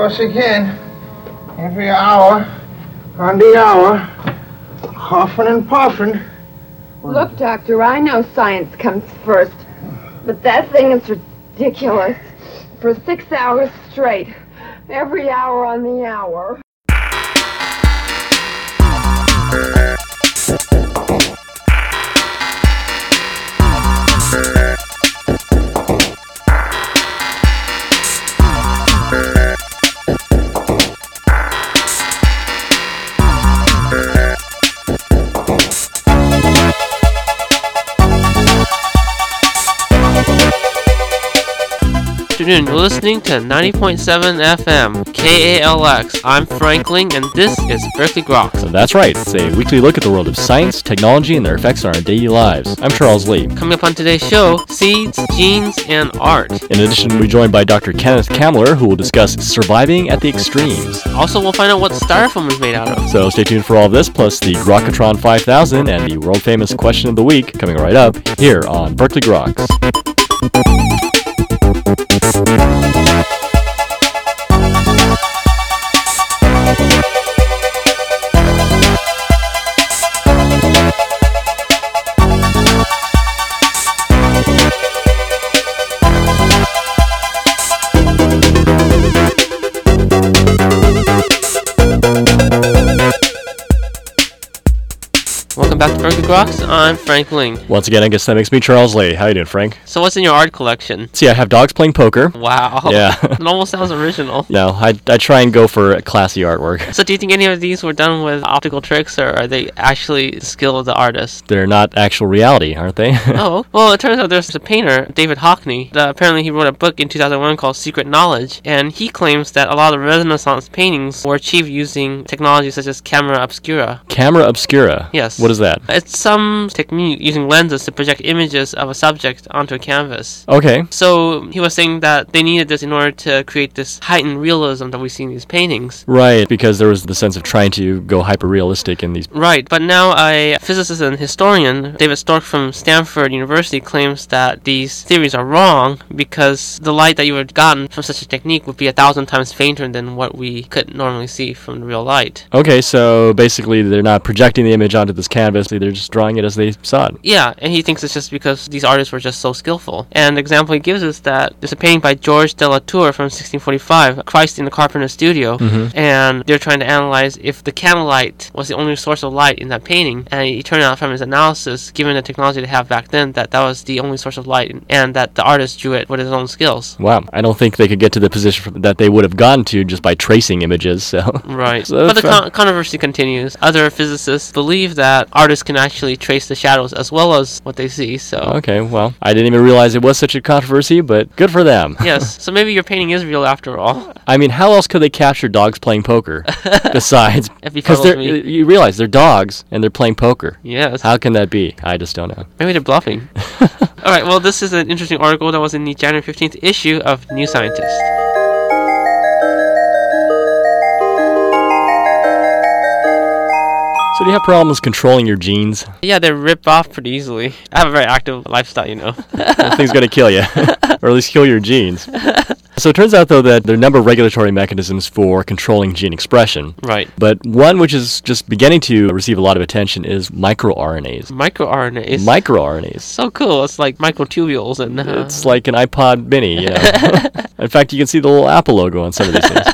course again. Every hour, on the hour, huffing and puffing. Look, Doctor, I know science comes first, but that thing is ridiculous. For six hours straight, every hour on the hour. Listening to 90.7 FM, KALX. I'm Frank Ling, and this is Berkeley Grok. So that's right. It's a weekly look at the world of science, technology, and their effects on our daily lives. I'm Charles Lee. Coming up on today's show, seeds, genes, and art. In addition, we're joined by Dr. Kenneth Kamler, who will discuss surviving at the extremes. Also, we'll find out what styrofoam is made out of. So stay tuned for all of this, plus the Grokatron 5000 and the world famous question of the week coming right up here on Berkeley Groks. To I'm Frank Ling. Once again, I guess that makes me Charles Lee. How you doing, Frank? So, what's in your art collection? See, I have dogs playing poker. Wow. Yeah. it almost sounds original. No, I, I try and go for classy artwork. So, do you think any of these were done with optical tricks, or are they actually the skill of the artist? They're not actual reality, aren't they? oh, well, it turns out there's a painter, David Hockney. That apparently, he wrote a book in 2001 called Secret Knowledge, and he claims that a lot of Renaissance paintings were achieved using technology such as camera obscura. Camera obscura. Yes. What is that? It's some technique using lenses to project images of a subject onto a canvas. Okay. So he was saying that they needed this in order to create this heightened realism that we see in these paintings. Right, because there was the sense of trying to go hyper realistic in these. Right, but now a physicist and historian, David Stork from Stanford University, claims that these theories are wrong because the light that you would have gotten from such a technique would be a thousand times fainter than what we could normally see from the real light. Okay, so basically they're not projecting the image onto this canvas, they're just drawing it as they saw it. Yeah, and he thinks it's just because these artists were just so skillful. And the example he gives is that there's a painting by George de la Tour from 1645, Christ in the Carpenter's Studio, Mhm. and they're trying to analyze if the candlelight was the only source of light in that painting. And it turned out from his analysis, given the technology they have back then, that that was the only source of light, and that the artist drew it with his own skills. Wow, I don't think they could get to the position that they would have gotten to just by tracing images. So Right. So but the con- controversy continues. Other physicists believe that artists can actually trace the shadows as well as what they see, so. okay, well, I didn't even realize it was such a controversy, but good for them. yes, so maybe your painting is real after all. I mean, how else could they capture dogs playing poker besides because they're me. you realize they're dogs and they're playing poker. Yes. How can that be? I just don't know. Maybe they're bluffing. All right, well, this is an interesting article that was in the January 15th issue of New Scientist. So do you have problems controlling your genes? Yeah, they rip off pretty easily. I have a very active lifestyle, you know. That thing's gonna kill you, or at least kill your genes. So it turns out, though, that there are a number of regulatory mechanisms for controlling gene expression. right. But one which is just beginning to receive a lot of attention is microRNAs. MicroRNAs. MicroRNAs. so cool. It's like microtubules and. Uh, It's like an iPod mini, you know. In fact, you can see the little Apple logo on some of these things.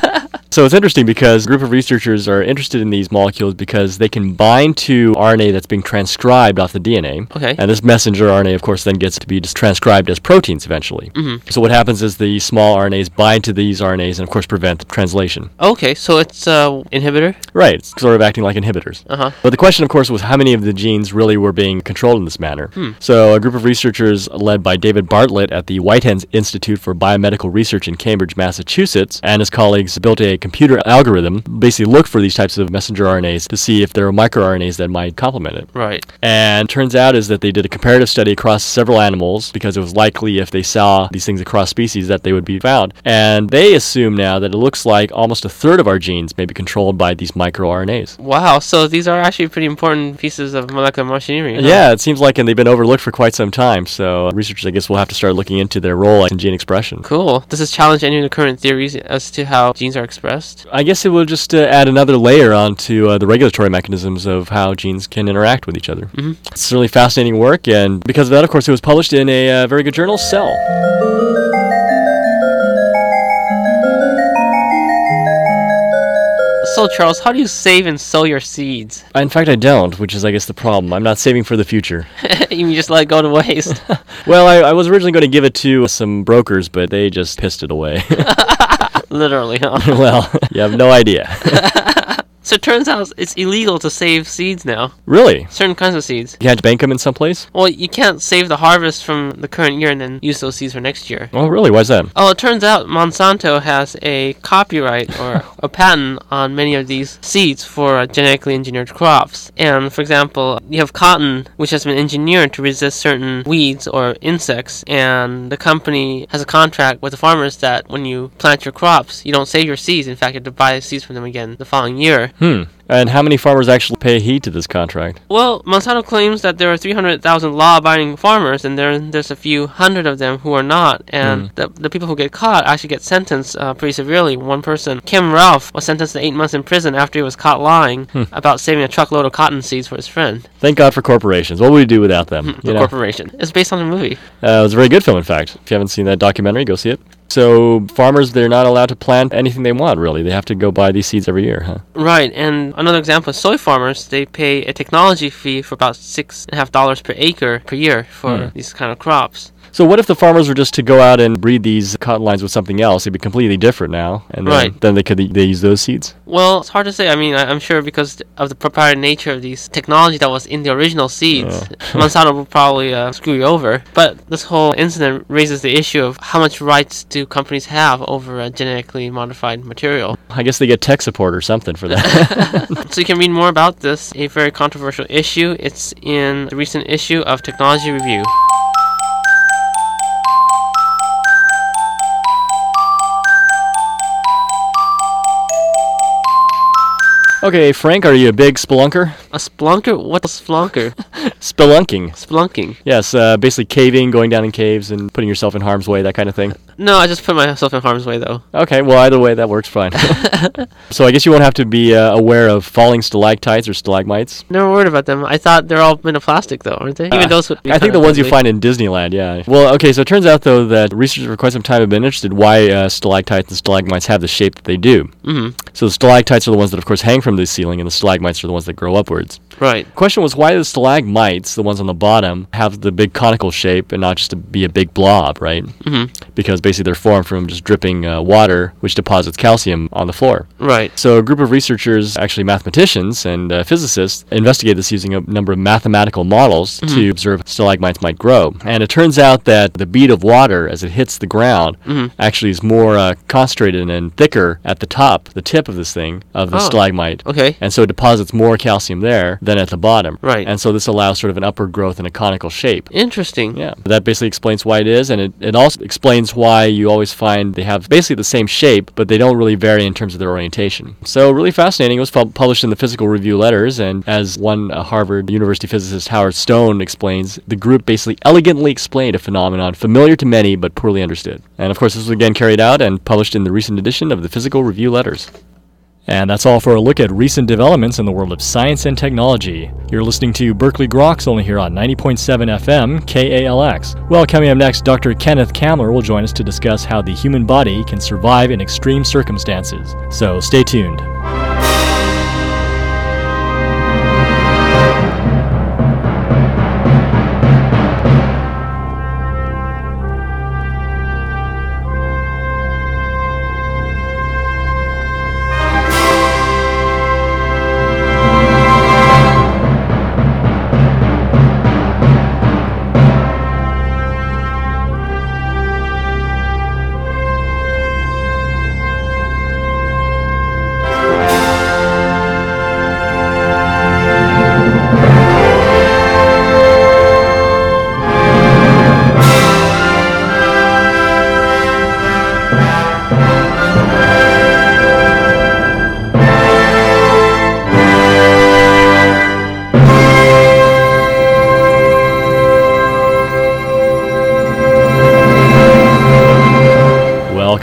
So it's interesting because a group of researchers are interested in these molecules because they can bind to RNA that's being transcribed off the DNA. Okay. And this messenger RNA, of course, then gets to be transcribed as proteins eventually. Mhm. So what happens is the small RNAs bind to these RNAs and, of course, prevent translation. okay, so it's uh inhibitor. Right. It's sort of acting like inhibitors. Uh huh. But the question, of course, was how many of the genes really were being controlled in this manner. Hmm. So, a group of researchers led by David Bartel at the Whitehead Institute for Biomedical Research in Cambridge, Massachusetts, and his colleagues built a computer algorithm basically look for these types of messenger RNAs to see if there are microRNAs that might complement it. Right. And turns out is that they did a comparative study across several animals because it was likely if they saw these things across species that they would be found. And they assume now that it looks like almost a third of our genes may be controlled by these microRNAs. Wow. So these are actually pretty important pieces of molecular machinery. huh? Yeah, it seems like, and they've been overlooked for quite some time. So researchers, I guess, will have to start looking into their role in gene expression. Cool. Does this challenge any of the current theories as to how genes are expressed? I guess it will just uh, add another layer onto uh, the regulatory mechanisms of how genes can interact with each other. Mhm. It's certainly fascinating work, and because of that, of course, it was published in a uh, very good journal, Cell. So, Charles, how do you save and sow your seeds? In fact, I don't, which is, I guess, the problem. I'm not saving for the future. you just let it go to waste. well, I, I was originally going to give it to some brokers, but they just pissed it away. Literally, huh? well, you have no idea. So it turns out it's illegal to save seeds now. really? Certain kinds of seeds. You had to bank them in some place? Well, you can't save the harvest from the current year and then use those seeds for next year. Oh, really? Why's that? Oh, it turns out Monsanto has a copyright or a patent on many of these seeds for uh, genetically engineered crops. And for example, you have cotton, which has been engineered to resist certain weeds or insects, and the company has a contract with the farmers that when you plant your crops, you don't save your seeds. In fact, you have to buy seeds from them again the following year. Hmm. And how many farmers actually pay heed to this contract? Well, Monsanto claims that there are 300,000 law-abiding farmers, and there, there's a few hundred of them who are not. And the, the people who get caught actually get sentenced uh, pretty severely. One person, Kem Ralph, was sentenced to eight months in prison after he was caught lying about saving a truckload of cotton seeds for his friend. Thank God for corporations. What would we do without them? The You know? corporation. It's based on a movie. Uh, it was a very good film, in fact. If you haven't seen that documentary, go see it. So farmers, they're not allowed to plant anything they want, really. They have to go buy these seeds every year, huh? Right, and another example is soy farmers. They pay a technology fee for about six and a half dollars per acre per year for Hmm. these kind of crops. So what if the farmers were just to go out and breed these cotton lines with something else? It'd be completely different now, and then, Right. then they could they use those seeds. Well, it's hard to say. I mean, I, I'm sure because of the proprietary nature of these technology that was in the original seeds, Monsanto will probably uh, screw you over. But this whole incident raises the issue of how much rights do companies have over uh, genetically modified material. I guess they get tech support or something for that. So you can read more about this, a very controversial issue. It's in the recent issue of Technology Review. Okay, Frank, are you a big spelunker? A splunker? What's splunker? Spelunking. Splunking. Yes, uh, basically caving, going down in caves, and putting yourself in harm's way, that kind of thing. No, I just put myself in harm's way though. Okay, well, either way, that works fine. so I guess you won't have to be uh, aware of falling stalactites or stalagmites. Never worried about them. I thought they're all made of plastic though, aren't they? Even Uh, those would I think the ones you find in Disneyland, yeah. Well, okay, so it turns out, though, that researchers for quite some time have been interested why uh, stalactites and stalagmites have the shape that they do. Mm-hmm. So the stalactites are the ones that, of course, hang from the ceiling, and the stalagmites are the ones that grow upwards. Right. Question was why the stalagmites, the ones on the bottom, have the big conical shape and not just to be a big blob, right? Mhm. Because basically they're formed from just dripping uh, water, which deposits calcium on the floor. Right. So a group of researchers, actually mathematicians and uh, physicists, investigated this using a number of mathematical models to observe stalagmites might grow. And it turns out that the bead of water as it hits the ground actually is more uh, concentrated and thicker at the top, the tip of this thing, of the Oh. stalagmite. Okay. And so it deposits more calcium there than at the bottom. Right. And so this allows sort of an upward growth in a conical shape. Interesting. Yeah, that basically explains why it is, and it, it also explains why you always find they have basically the same shape, but they don't really vary in terms of their orientation. So, really fascinating. It was pub- published in the Physical Review Letters, and as one uh, Harvard University physicist, Howard Stone, explains, the group basically elegantly explained a phenomenon familiar to many but poorly understood. And of course, this was again carried out and published in the recent edition of the Physical Review Letters. And that's all for a look at recent developments in the world of science and technology. You're listening to Berkeley Groks only here on 90.7 FM KALX. Well, coming up next, Dr. Kenneth Kamler will join us to discuss how the human body can survive in extreme circumstances. So stay tuned.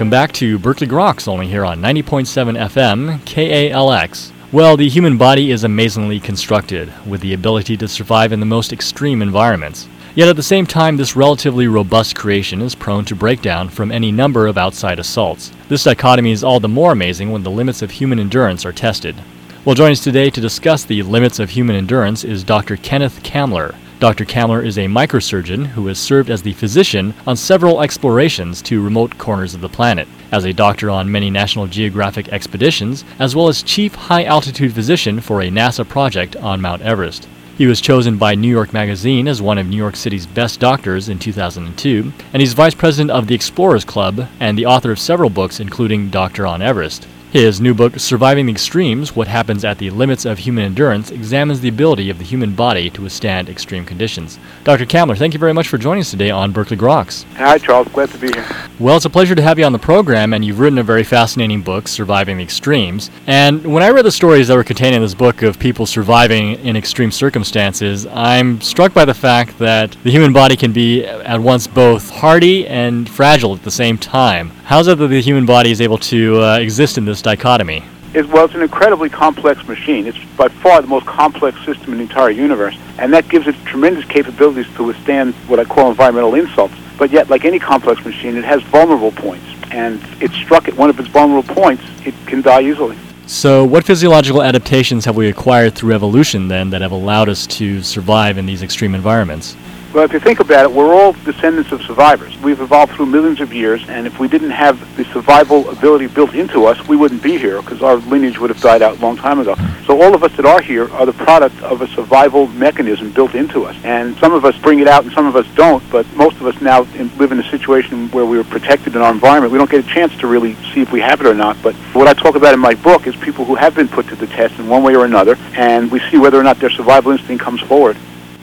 Welcome back to Berkeley Groks, only here on 90.7 FM, KALX. Well, the human body is amazingly constructed, with the ability to survive in the most extreme environments. Yet at the same time, this relatively robust creation is prone to breakdown from any number of outside assaults. This dichotomy is all the more amazing when the limits of human endurance are tested. Well, joining us today to discuss the limits of human endurance is Dr. Kenneth Kamler. Dr. Kamler is a microsurgeon who has served as the physician on several explorations to remote corners of the planet, as a doctor on many National Geographic expeditions, as well as chief high altitude physician for a NASA project on Mount Everest. He was chosen by New York Magazine as one of New York City's best doctors in 2002, and he's vice president of the Explorers Club and the author of several books, including Doctor on Everest. His new book, Surviving the Extremes What Happens at the Limits of Human Endurance, examines the ability of the human body to withstand extreme conditions. Dr. Kamler, thank you very much for joining us today on Berkeley Groks. Hi, Charles. Glad to be here. Well, it's a pleasure to have you on the program, and you've written a very fascinating book, Surviving the Extremes. And when I read the stories that were contained in this book of people surviving in extreme circumstances, I'm struck by the fact that the human body can be at once both hardy and fragile at the same time. How's it that the human body is able to uh, exist in this dichotomy? It, well, it's an incredibly complex machine. It's by far the most complex system in the entire universe, and that gives it tremendous capabilities to withstand what I call environmental insults. But yet, like any complex machine, it has vulnerable points, and it's struck at one of its vulnerable points, it can die easily. So, what physiological adaptations have we acquired through evolution then that have allowed us to survive in these extreme environments? Well, if you think about it, we're all descendants of survivors. We've evolved through millions of years, and if we didn't have the survival ability built into us, we wouldn't be here because our lineage would have died out a long time ago. So all of us that are here are the product of a survival mechanism built into us. And some of us bring it out and some of us don't, but most of us now live in a situation where we are protected in our environment. We don't get a chance to really see if we have it or not. But what I talk about in my book is people who have been put to the test in one way or another, and we see whether or not their survival instinct comes forward.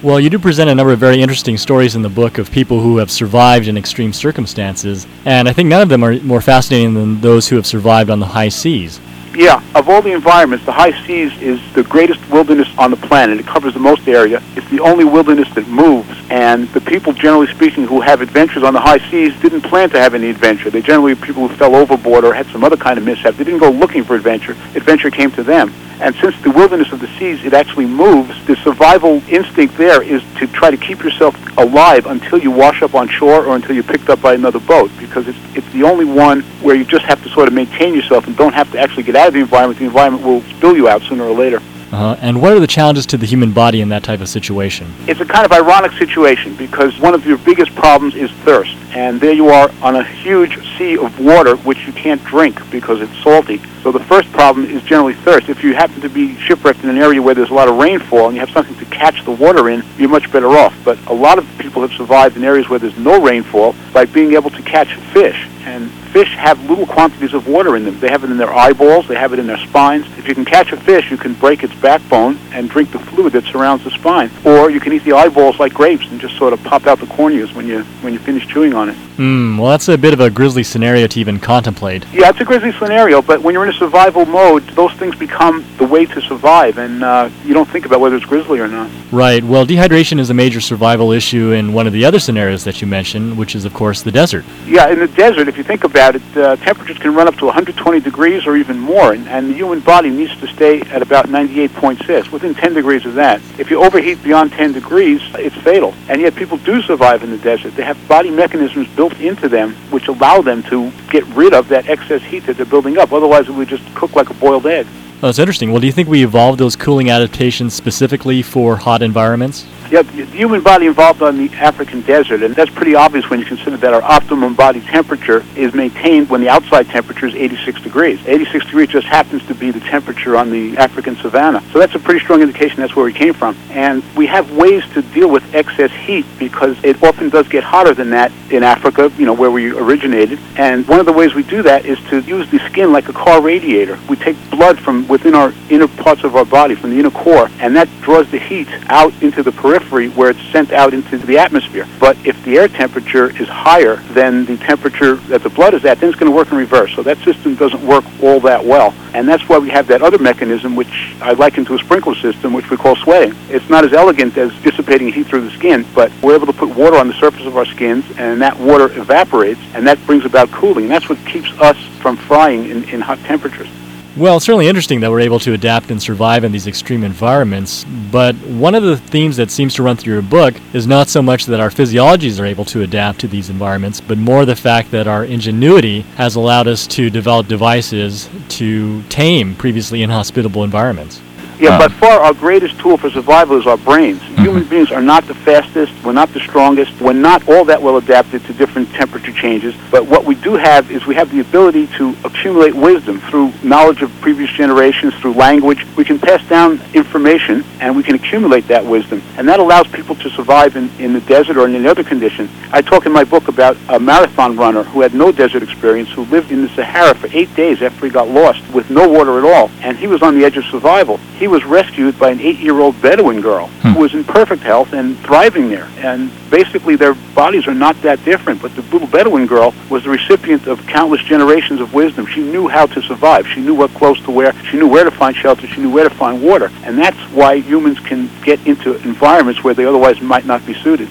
Well, you do present a number of very interesting stories in the book of people who have survived in extreme circumstances, and I think none of them are more fascinating than those who have survived on the high seas. Yeah, of all the environments, the high seas is the greatest wilderness on the planet. It covers the most area. It's the only wilderness that moves, and the people, generally speaking, who have adventures on the high seas didn't plan to have any adventure. They generally people who fell overboard or had some other kind of mishap. They didn't go looking for adventure. Adventure came to them. And since the wilderness of the seas, it actually moves, the survival instinct there is to try to keep yourself alive until you wash up on shore or until you're picked up by another boat, because it's, it's the only one where you just have to sort of maintain yourself and don't have to actually get out of the environment. The environment will spill you out sooner or later. Uh-huh. And what are the challenges to the human body in that type of situation? It's a kind of ironic situation because one of your biggest problems is thirst. And there you are on a huge sea of water which you can't drink because it's salty. So the first problem is generally thirst. If you happen to be shipwrecked in an area where there's a lot of rainfall and you have something to catch the water in, you're much better off. But a lot of people have survived in areas where there's no rainfall by being able to catch fish. And fish have little quantities of water in them. They have it in their eyeballs, they have it in their spines. If you can catch a fish, you can break its backbone and drink the fluid that surrounds the spine. Or you can eat the eyeballs like grapes and just sort of pop out the corneas when you when you finish chewing on it. Hmm, well, that's a bit of a grisly scenario to even contemplate. Yeah, it's a grisly scenario, but when you're in a survival mode, those things become the way to survive, and uh, you don't think about whether it's grisly or not. Right. Well, dehydration is a major survival issue in one of the other scenarios that you mentioned, which is, of course, the desert. Yeah, in the desert, if you think about it, uh, temperatures can run up to 120 degrees or even more, and, and the human body needs to stay at about 98.6, within 10 degrees of that. If you overheat beyond 10 degrees, it's fatal. And yet people do survive in the desert. They have body mechanisms built into them which allow them to get rid of that excess heat that they're building up. Otherwise, it would just cook like a boiled egg. Oh, that's interesting. Well, do you think we evolved those cooling adaptations specifically for hot environments? Yeah, the human body evolved on the African desert, and that's pretty obvious when you consider that our optimum body temperature is maintained when the outside temperature is 86 degrees. 86 degrees just happens to be the temperature on the African savanna. So that's a pretty strong indication that's where we came from. And we have ways to deal with excess heat because it often does get hotter than that in Africa, you know, where we originated. And one of the ways we do that is to use the skin like a car radiator. We take blood from within our inner parts of our body, from the inner core, and that draws the heat out into the periphery periphery where it's sent out into the atmosphere. But if the air temperature is higher than the temperature that the blood is at, then it's going to work in reverse. So that system doesn't work all that well. And that's why we have that other mechanism, which I liken to a sprinkler system, which we call sweating. It's not as elegant as dissipating heat through the skin, but we're able to put water on the surface of our skins, and that water evaporates, and that brings about cooling. And that's what keeps us from frying in, in hot temperatures. Well, it's certainly interesting that we're able to adapt and survive in these extreme environments, but one of the themes that seems to run through your book is not so much that our physiologies are able to adapt to these environments, but more the fact that our ingenuity has allowed us to develop devices to tame previously inhospitable environments. Yeah, Uh. by far our greatest tool for survival is our brains. Human beings are not the fastest, we're not the strongest, we're not all that well adapted to different temperature changes, but what we do have is we have the ability to accumulate wisdom through knowledge of previous generations, through language. We can pass down information and we can accumulate that wisdom, and that allows people to survive in, in the desert or in any other condition. I talk in my book about a marathon runner who had no desert experience, who lived in the Sahara for eight days after he got lost with no water at all, and he was on the edge of survival. He was rescued by an eight-year-old Bedouin girl who hmm. was in perfect health and thriving there. And basically, their bodies are not that different. But the little Bedouin girl was the recipient of countless generations of wisdom. She knew how to survive. She knew what clothes to wear. She knew where to find shelter. She knew where to find water. And that's why humans can get into environments where they otherwise might not be suited.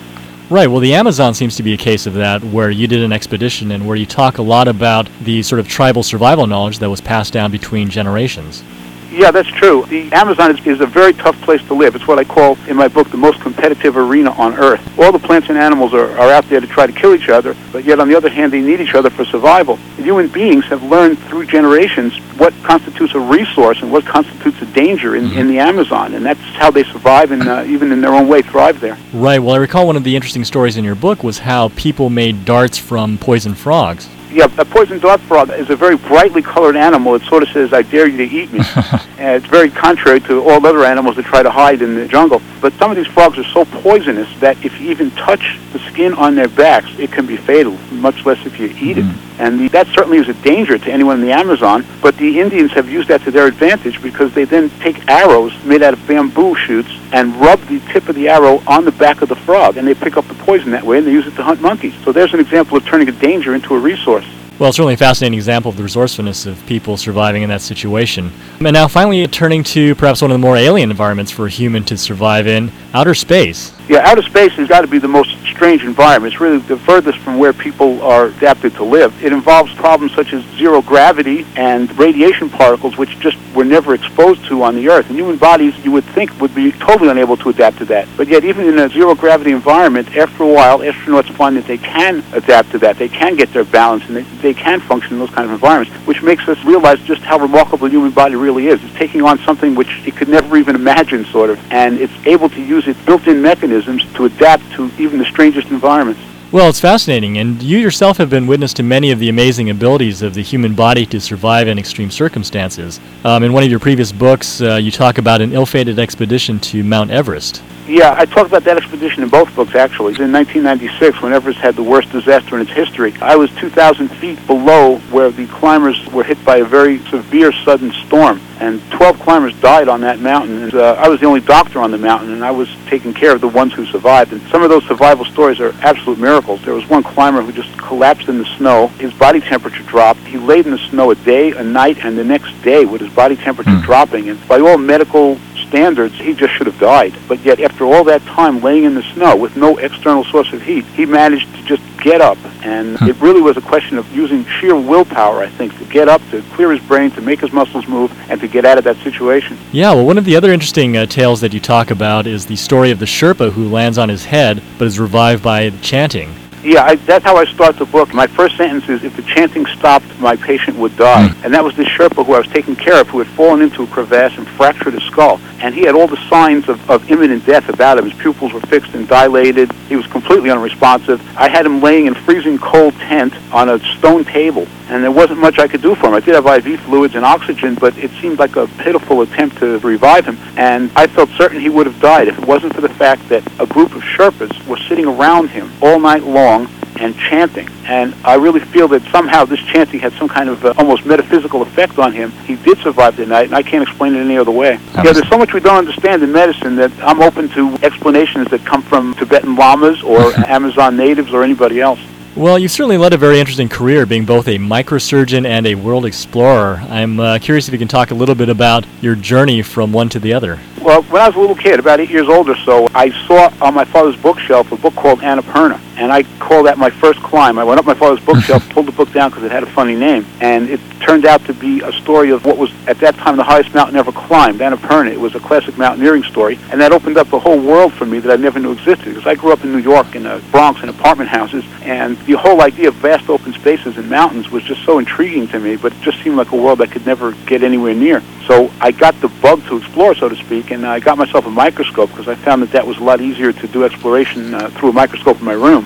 Right. Well, the Amazon seems to be a case of that, where you did an expedition and where you talk a lot about the sort of tribal survival knowledge that was passed down between generations. Yeah, that's true. The Amazon is, is a very tough place to live. It's what I call in my book the most competitive arena on Earth. All the plants and animals are, are out there to try to kill each other, but yet on the other hand, they need each other for survival. Human beings have learned through generations what constitutes a resource and what constitutes a danger in, in the Amazon, and that's how they survive and uh, even in their own way thrive there. Right. Well, I recall one of the interesting stories in your book was how people made darts from poison frogs. Yeah, a poison dart frog is a very brightly colored animal. It sort of says, I dare you to eat me. and it's very contrary to all other animals that try to hide in the jungle. But some of these frogs are so poisonous that if you even touch the skin on their backs, it can be fatal, much less if you eat it. Mm-hmm. And the, that certainly is a danger to anyone in the Amazon. But the Indians have used that to their advantage because they then take arrows made out of bamboo shoots and rub the tip of the arrow on the back of the frog, and they pick up the poison that way, and they use it to hunt monkeys. So there's an example of turning a danger into a resource. Well, it's certainly a fascinating example of the resourcefulness of people surviving in that situation. And now, finally, turning to perhaps one of the more alien environments for a human to survive in outer space. Yeah, outer space has got to be the most strange environment. It's really the furthest from where people are adapted to live. It involves problems such as zero gravity and radiation particles, which just were never exposed to on the Earth. And human bodies, you would think, would be totally unable to adapt to that. But yet, even in a zero gravity environment, after a while, astronauts find that they can adapt to that. They can get their balance, and they, they can function in those kind of environments, which makes us realize just how remarkable the human body really is. It's taking on something which it could never even imagine, sort of, and it's able to use its built-in mechanisms to adapt to even the strangest environments. Well, it's fascinating, and you yourself have been witness to many of the amazing abilities of the human body to survive in extreme circumstances. Um, in one of your previous books, uh, you talk about an ill fated expedition to Mount Everest. Yeah, I talked about that expedition in both books, actually. In 1996, when Everest had the worst disaster in its history, I was 2,000 feet below where the climbers were hit by a very severe sudden storm, and 12 climbers died on that mountain. And, uh, I was the only doctor on the mountain, and I was taking care of the ones who survived. And some of those survival stories are absolute miracles. There was one climber who just collapsed in the snow. His body temperature dropped. He laid in the snow a day, a night, and the next day with his body temperature hmm. dropping. And by all medical standards, he just should have died. But yet, after all that time laying in the snow with no external source of heat, he managed to just get up. And it really was a question of using sheer willpower, I think, to get up, to clear his brain, to make his muscles move, and to get out of that situation. Yeah, well, one of the other interesting uh, tales that you talk about is the story of the Sherpa who lands on his head but is revived by chanting. Yeah, I, that's how I start the book. My first sentence is, if the chanting stopped, my patient would die. And that was the Sherpa who I was taking care of, who had fallen into a crevasse and fractured his skull. And he had all the signs of, of imminent death about him. His pupils were fixed and dilated. He was completely unresponsive. I had him laying in freezing cold tent on a stone table. And there wasn't much I could do for him. I did have IV fluids and oxygen, but it seemed like a pitiful attempt to revive him. And I felt certain he would have died if it wasn't for the fact that a group of Sherpas were sitting around him all night long and chanting. And I really feel that somehow this chanting had some kind of uh, almost metaphysical effect on him. He did survive the night, and I can't explain it any other way. How Yeah, there's so much we don't understand in medicine that I'm open to explanations that come from Tibetan lamas or Amazon natives or anybody else. Well, you've certainly led a very interesting career being both a microsurgeon and a world explorer. I'm uh, curious if you can talk a little bit about your journey from one to the other. Well, when I was a little kid, about eight years old or so, I saw on my father's bookshelf a book called Annapurna, and I call that my first climb. I went up my father's bookshelf, pulled the book down because it had a funny name, and it turned out to be a story of what was at that time the highest mountain ever climbed, Annapurna. It was a classic mountaineering story, and that opened up a whole world for me that I never knew existed. Because I grew up in New York in the Bronx in apartment houses, and the whole idea of vast open spaces and mountains was just so intriguing to me. But it just seemed like a world I could never get anywhere near. So I got the bug to explore, so to speak, and I got myself a microscope because I found that that was a lot easier to do exploration uh, through a microscope in my room.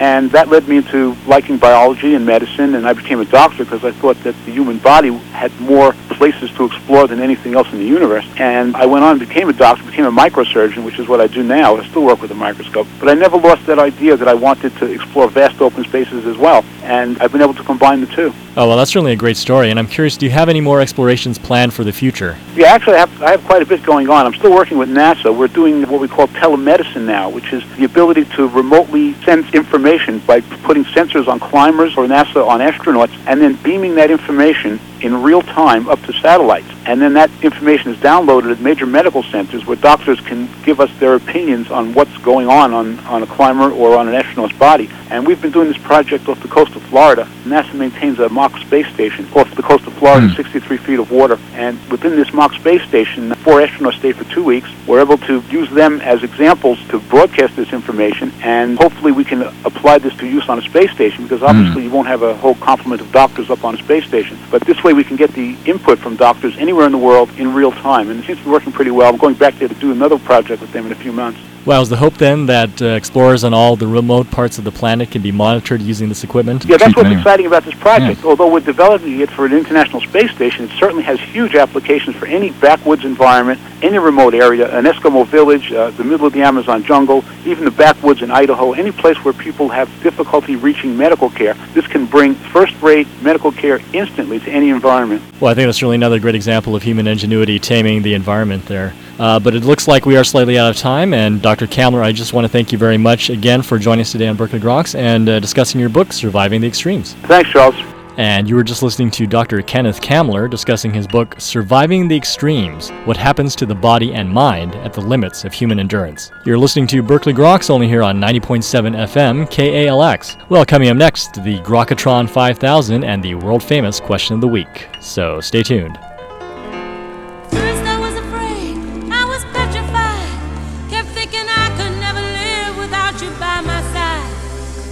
And that led me into liking biology and medicine, and I became a doctor because I thought that the human body had more places to explore than anything else in the universe. And I went on and became a doctor, became a microsurgeon, which is what I do now. I still work with a microscope. But I never lost that idea that I wanted to explore vast open spaces as well. And I've been able to combine the two. Oh, well, that's certainly a great story, and I'm curious, do you have any more explorations planned for the future? Yeah, actually, I have, I have quite a bit going on. I'm still working with NASA. We're doing what we call telemedicine now, which is the ability to remotely sense information by putting sensors on climbers or NASA on astronauts and then beaming that information in real time up to satellites. And then that information is downloaded at major medical centers where doctors can give us their opinions on what's going on on, on a climber or on an astronaut's body. And we've been doing this project off the coast of Florida. NASA maintains a mock space station off the coast of Florida, hmm. 63 feet of water. And within this mock space station, four astronauts stay for two weeks. We're able to use them as examples to broadcast this information, and hopefully we can apply this to use on a space station because hmm. obviously you won't have a whole complement of doctors up on a space station. But this way we can get the input from doctors anywhere in the world in real time, and it seems to be working pretty well. I'm going back there to do another project with them in a few months. Well, is the hope then that uh, explorers on all the remote parts of the planet can be monitored using this equipment? Yeah, that's what's exciting about this project. Although we're developing it for an international space station, it certainly has huge applications for any backwoods environment, any remote area, an Eskimo village, uh, the middle of the Amazon jungle, even the backwoods in Idaho, any place where people have difficulty reaching medical care. This can bring first-rate medical care instantly to any environment. Well, I think that's really another great example of human ingenuity taming the environment there. Uh, but it looks like we are slightly out of time, and Dr. Kamler, I just want to thank you very much again for joining us today on Berkeley Groks and uh, discussing your book, Surviving the Extremes. Thanks, Charles. And you were just listening to Dr. Kenneth Kamler discussing his book, Surviving the Extremes What Happens to the Body and Mind at the Limits of Human Endurance. You're listening to Berkeley Groks only here on 90.7 FM KALX. Well, coming up next, the Grokatron 5000 and the world famous question of the week. So stay tuned.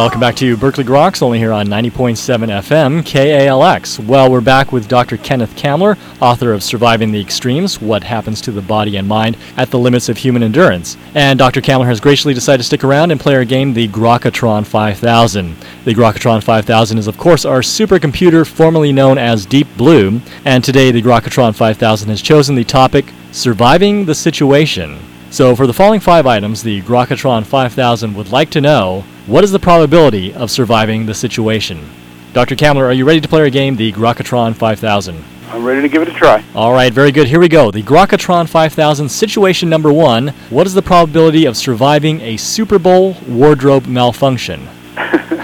Welcome back to Berkeley Groks, only here on 90.7 FM KALX. Well, we're back with Dr. Kenneth Kamler, author of Surviving the Extremes What Happens to the Body and Mind at the Limits of Human Endurance. And Dr. Kamler has graciously decided to stick around and play our game, the Grokatron 5000. The Grokatron 5000 is, of course, our supercomputer formerly known as Deep Blue. And today, the Grokatron 5000 has chosen the topic Surviving the Situation. So, for the following five items, the Grokatron 5000 would like to know what is the probability of surviving the situation? Dr. Kamler, are you ready to play our game, the Grokatron 5000? I'm ready to give it a try. All right, very good. Here we go. The Grokatron 5000 situation number one. What is the probability of surviving a Super Bowl wardrobe malfunction?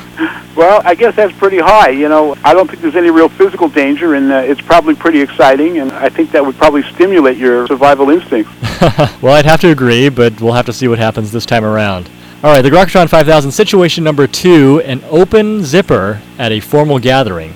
Well, I guess that's pretty high. You know, I don't think there's any real physical danger, and uh, it's probably pretty exciting, and I think that would probably stimulate your survival instincts. well, I'd have to agree, but we'll have to see what happens this time around. All right, the Grokatron 5000 situation number two an open zipper at a formal gathering.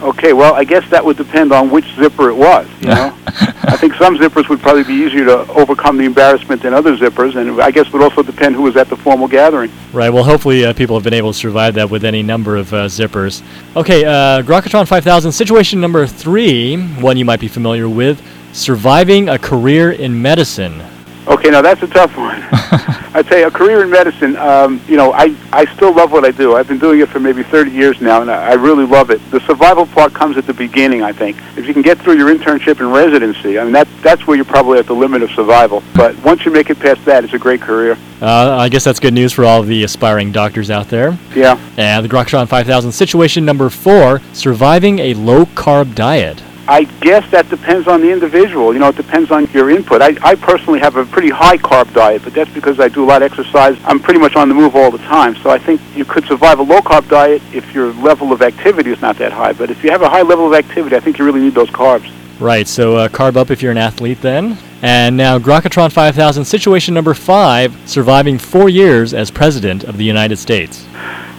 Okay, well, I guess that would depend on which zipper it was. You know, I think some zippers would probably be easier to overcome the embarrassment than other zippers, and I guess it would also depend who was at the formal gathering. Right, well, hopefully uh, people have been able to survive that with any number of uh, zippers. Okay, uh, Grokatron 5000 situation number three, one you might be familiar with surviving a career in medicine. Okay, now that's a tough one. I'd say a career in medicine. Um, you know, I I still love what I do. I've been doing it for maybe 30 years now, and I, I really love it. The survival part comes at the beginning. I think if you can get through your internship and residency, I mean that that's where you're probably at the limit of survival. But once you make it past that, it's a great career. Uh, I guess that's good news for all the aspiring doctors out there. Yeah. And the Grokatron 5000 situation number four surviving a low carb diet. I guess that depends on the individual. You know, it depends on your input. I, I personally have a pretty high carb diet, but that's because I do a lot of exercise. I'm pretty much on the move all the time. So I think you could survive a low carb diet if your level of activity is not that high. But if you have a high level of activity, I think you really need those carbs. Right, so uh, carb up if you're an athlete then. And now Grokatron 5000 situation number five surviving four years as president of the United States.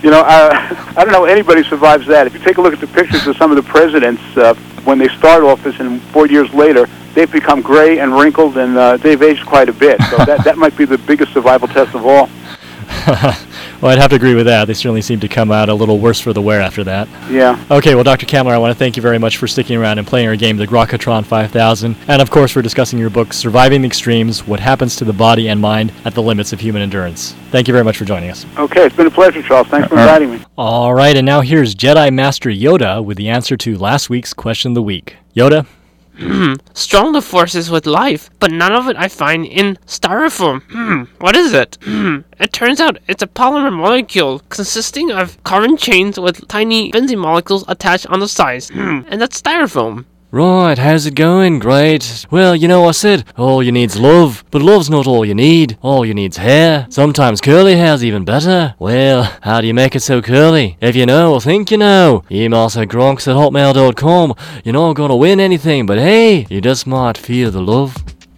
You know, uh, I don't know anybody survives that. If you take a look at the pictures of some of the presidents uh, when they start office and four years later, they've become gray and wrinkled and uh, they've aged quite a bit. So that, that might be the biggest survival test of all. well, I'd have to agree with that. They certainly seem to come out a little worse for the wear after that. Yeah. Okay, well, Dr. Kamler, I want to thank you very much for sticking around and playing our game, the Grokatron 5000, and of course for discussing your book, Surviving the Extremes What Happens to the Body and Mind at the Limits of Human Endurance. Thank you very much for joining us. Okay, it's been a pleasure, Charles. Thanks for uh, inviting me. All right, and now here's Jedi Master Yoda with the answer to last week's question of the week. Yoda? Hmm. Strong the force is with life, but none of it I find in styrofoam. What is it? It turns out it's a polymer molecule consisting of carbon chains with tiny benzene molecules attached on the sides. And that's styrofoam. Right, how's it going? Great. Well, you know, I said all you need's love, but love's not all you need. All you need's hair. Sometimes curly hair's even better. Well, how do you make it so curly? If you know or think you know, email us at groks at hotmail.com. You're not gonna win anything, but hey, you just might feel the love.